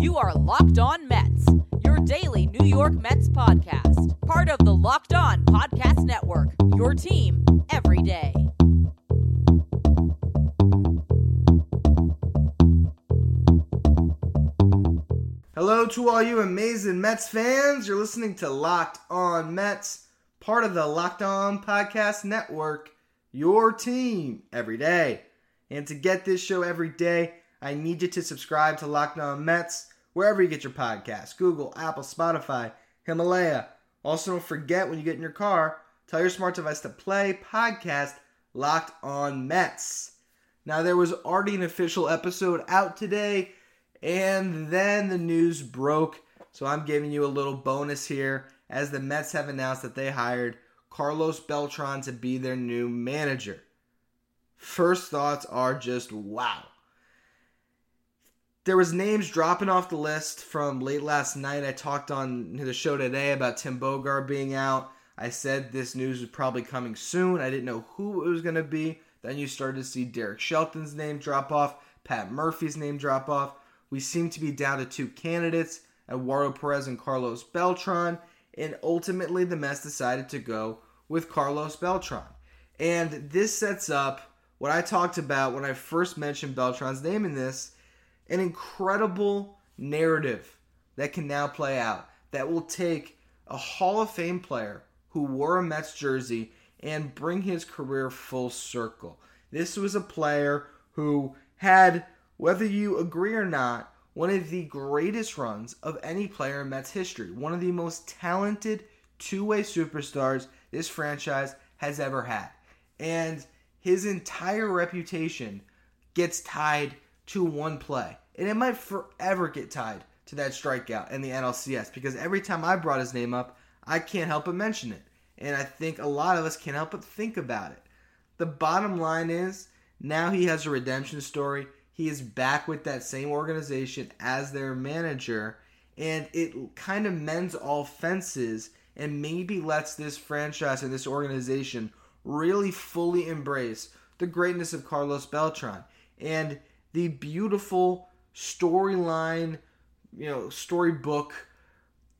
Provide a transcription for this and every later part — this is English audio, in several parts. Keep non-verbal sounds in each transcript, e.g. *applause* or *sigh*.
You are Locked On Mets, your daily New York Mets podcast. Part of the Locked On Podcast Network, your team every day. Hello to all you amazing Mets fans. You're listening to Locked On Mets, part of the Locked On Podcast Network, your team every day. And to get this show every day, I need you to subscribe to Locked On Mets wherever you get your podcasts Google, Apple, Spotify, Himalaya. Also, don't forget when you get in your car, tell your smart device to play podcast Locked On Mets. Now, there was already an official episode out today, and then the news broke. So, I'm giving you a little bonus here as the Mets have announced that they hired Carlos Beltran to be their new manager. First thoughts are just wow. There was names dropping off the list from late last night. I talked on the show today about Tim Bogar being out. I said this news was probably coming soon. I didn't know who it was going to be. Then you started to see Derek Shelton's name drop off, Pat Murphy's name drop off. We seem to be down to two candidates, Eduardo Perez and Carlos Beltran, and ultimately the Mets decided to go with Carlos Beltran. And this sets up what I talked about when I first mentioned Beltran's name in this an incredible narrative that can now play out that will take a Hall of Fame player who wore a Mets jersey and bring his career full circle. This was a player who had, whether you agree or not, one of the greatest runs of any player in Mets history. One of the most talented two way superstars this franchise has ever had. And his entire reputation gets tied to one play. And it might forever get tied to that strikeout in the NLCS because every time I brought his name up, I can't help but mention it. And I think a lot of us can't help but think about it. The bottom line is now he has a redemption story. He is back with that same organization as their manager, and it kind of mends all fences and maybe lets this franchise and this organization really fully embrace the greatness of Carlos Beltran and the beautiful storyline, you know, storybook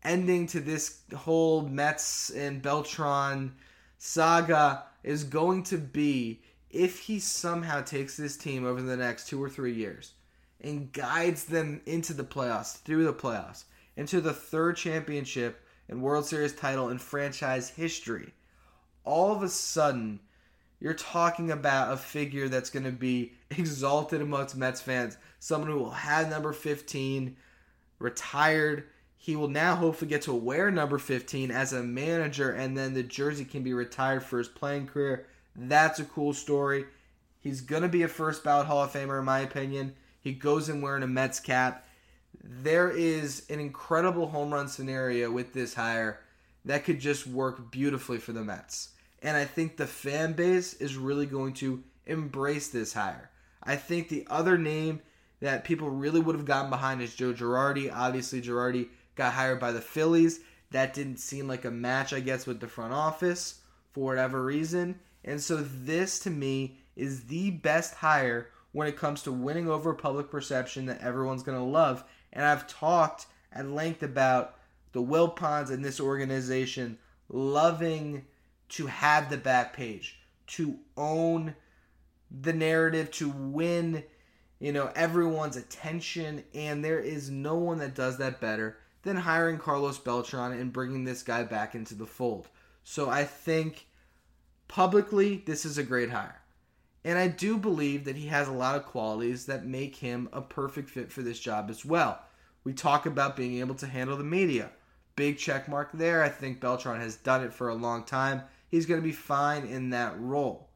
ending to this whole Mets and Beltran saga is going to be if he somehow takes this team over the next two or three years and guides them into the playoffs, through the playoffs, into the third championship and World Series title in franchise history all of a sudden you're talking about a figure that's going to be *laughs* exalted amongst Mets fans, someone who will have number 15 retired. He will now hopefully get to wear number 15 as a manager, and then the jersey can be retired for his playing career. That's a cool story. He's going to be a first ballot Hall of Famer, in my opinion. He goes in wearing a Mets cap. There is an incredible home run scenario with this hire that could just work beautifully for the Mets. And I think the fan base is really going to embrace this hire. I think the other name that people really would have gotten behind is Joe Girardi. Obviously, Girardi got hired by the Phillies. That didn't seem like a match, I guess, with the front office for whatever reason. And so, this to me is the best hire when it comes to winning over public perception that everyone's going to love. And I've talked at length about the Wilpons and this organization loving to have the back page, to own the narrative, to win, you know, everyone's attention, and there is no one that does that better than hiring Carlos Beltran and bringing this guy back into the fold. So I think publicly this is a great hire. And I do believe that he has a lot of qualities that make him a perfect fit for this job as well. We talk about being able to handle the media. Big check mark there. I think Beltran has done it for a long time he's going to be fine in that role.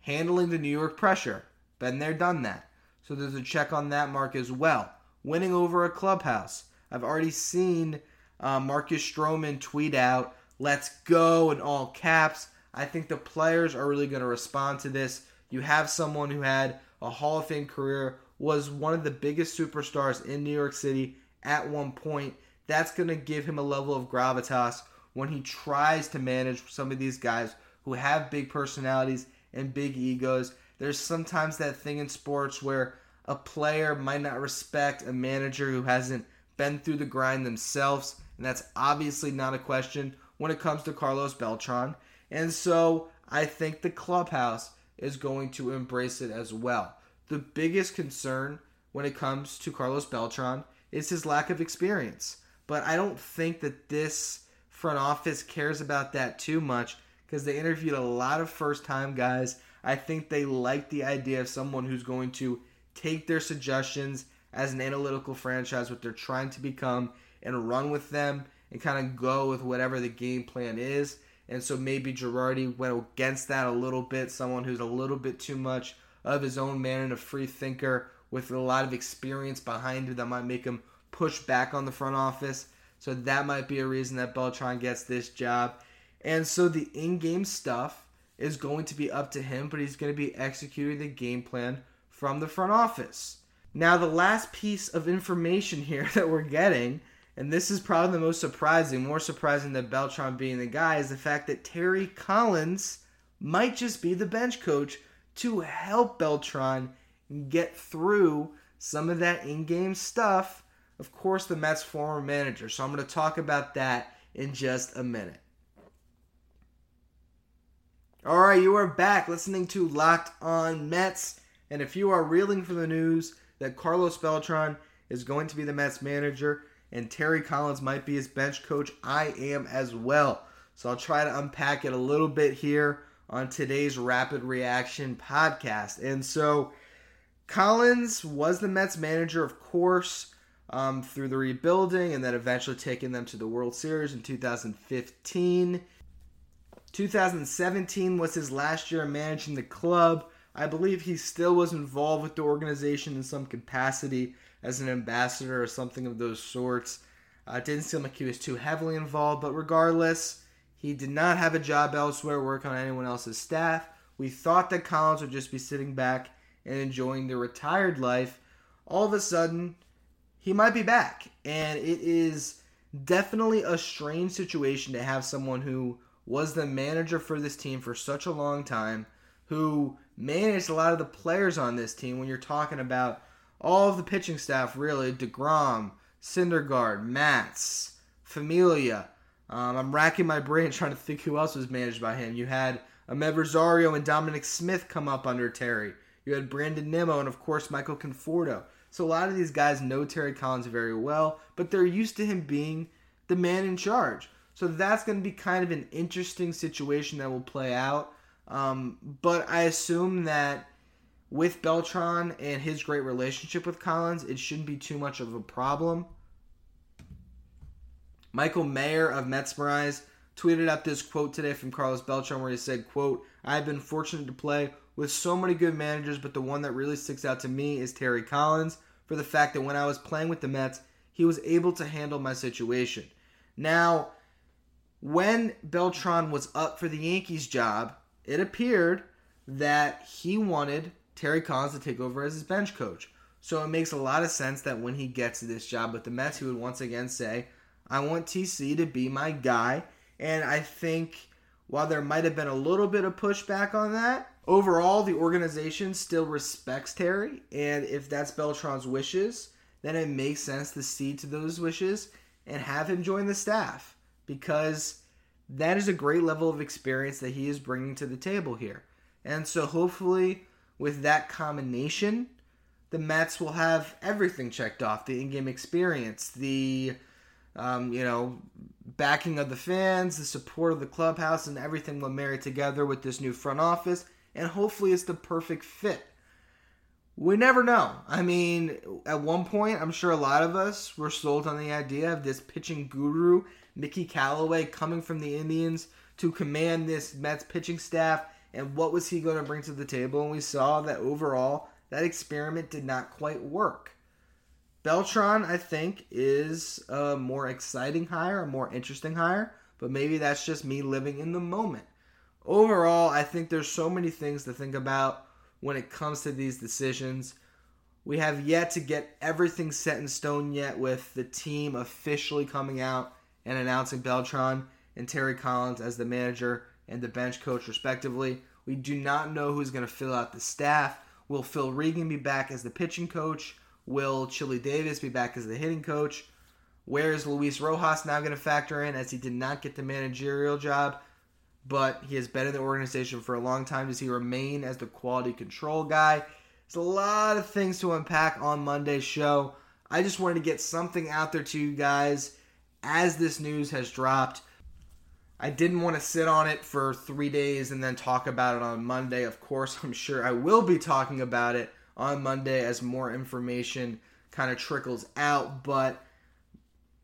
Handling the New York pressure, been there, done that. So there's a check on that mark as well. Winning over a clubhouse. I've already seen uh, Marcus Stroman tweet out, let's go in all caps. I think the players are really going to respond to this. You have someone who had a Hall of Fame career, was one of the biggest superstars in New York City at one point. That's going to give him a level of gravitas when he tries to manage some of these guys who have big personalities and big egos. There's sometimes that thing in sports where a player might not respect a manager who hasn't been through the grind themselves, and that's obviously not a question when it comes to Carlos Beltran. And so I think the clubhouse is going to embrace it as well. The biggest concern when it comes to Carlos Beltran is his lack of experience. But I don't think that this front office cares about that too much because they interviewed a lot of first time guys. I think they like the idea of someone who's going to take their suggestions as an analytical franchise, what they're trying to become, and run with them and kind of go with whatever the game plan is. And so maybe Girardi went against that a little bit, someone who's a little bit too much of his own man and a free thinker with a lot of experience behind him that might make him push back on the front office. So that might be a reason that Beltran gets this job. And so the in game stuff is going to be up to him, but he's going to be executing the game plan from the front office. Now, the last piece of information *laughs* here that we're getting, and this is probably the most surprising, more surprising than Beltran being the guy, is the fact that Terry Collins might just be the bench coach to help Beltran get through some of that in game stuff. Of course, the Mets' former manager. So I'm going to talk about that in just a minute. All right, you are back listening to Locked On Mets. And if you are reeling from the news that Carlos Beltran is going to be the Mets manager and Terry Collins might be his bench coach, I am as well. So I'll try to unpack it a little bit here on today's Rapid Reaction podcast. And so Collins was the Mets manager, of course, um, through the rebuilding and then eventually taking them to the World Series in 2015. 2017 was his last year managing the club. I believe he still was involved with the organization in some capacity as an ambassador or something of those sorts. Uh, didn't seem like he was too heavily involved, but regardless, he did not have a job elsewhere, work on anyone else's staff. We thought that Collins would just be sitting back and enjoying the retired life. All of a sudden, he might be back. And it is definitely a strange situation to have someone who was the manager for this team for such a long time, who managed a lot of the players on this team when you're talking about all of the pitching staff, really DeGrom, Syndergaard, Matz, Familia. Um, I'm racking my brain *laughs* trying to think who else was managed by him. You had Amed Rosario and Dominic Smith come up under Terry. You had Brandon Nimmo and, of course, Michael Conforto. So a lot of these guys know Terry Collins very well, but they're used to him being the man in charge. So that's going to be kind of an interesting situation that will play out. Um, but I assume that with Beltran and his great relationship with Collins, it shouldn't be too much of a problem. Michael Mayer of Metsmerize tweeted out this quote today from Carlos Beltran where he said, quote, I've been fortunate to play with so many good managers, but the one that really sticks out to me is Terry Collins for the fact that when I was playing with the Mets, he was able to handle my situation. Now, when Beltran was up for the Yankees job, it appeared that he wanted Terry Collins to take over as his bench coach. So it makes a lot of sense that when he gets this job with the Mets, he would once again say, I want TC to be my guy. And I think while there might have been a little bit of pushback on that, overall the organization still respects Terry. And if that's Beltran's wishes, then it makes sense to cede to those wishes and have him join the staff because that is a great level of experience that he is bringing to the table here. And so hopefully, with that combination, the Mets will have everything checked off the in game experience, the um, you know, backing of the fans, the support of the clubhouse, and everything will marry together with this new front office, and hopefully it's the perfect fit. We never know. I mean, at one point, I'm sure a lot of us were sold on the idea of this pitching guru, Mickey Callaway, coming from the Indians to command this Mets pitching staff, and what was he going to bring to the table? And we saw that overall, that experiment did not quite work. Beltran, I think, is a more exciting hire, a more interesting hire, but maybe that's just me living in the moment. Overall, I think there's so many things to think about when it comes to these decisions. We have yet to get everything set in stone yet with the team officially coming out and announcing Beltran and Terry Collins as the manager and the bench coach, respectively. We do not know who's going to fill out the staff. Will Phil Regan be back as the pitching coach? Will Chili Davis be back as the hitting coach? Where is Luis Rojas now going to factor in as he did not get the managerial job, but he has been in the organization for a long time? Does he remain as the quality control guy? There's a lot of things to unpack on Monday's show. I just wanted to get something out there to you guys as this news has dropped. I didn't want to sit on it for three days and then talk about it on Monday. Of course, *laughs* I'm sure I will be talking about it on Monday as more information kind of trickles out. But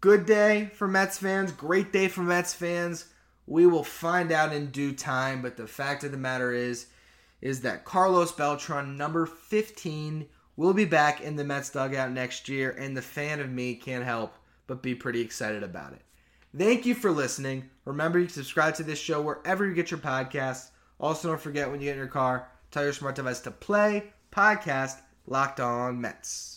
good day for Mets fans, great day for Mets fans. We will find out in due time. But the fact of the matter is, is that Carlos Beltran, number 15, will be back in the Mets dugout next year, and the fan of me can't help but be pretty excited about it. Thank you for listening. Remember, you can subscribe to this show wherever you get your podcasts. Also, don't forget when you get in your car, tell your smart device to play podcast Locked On Mets.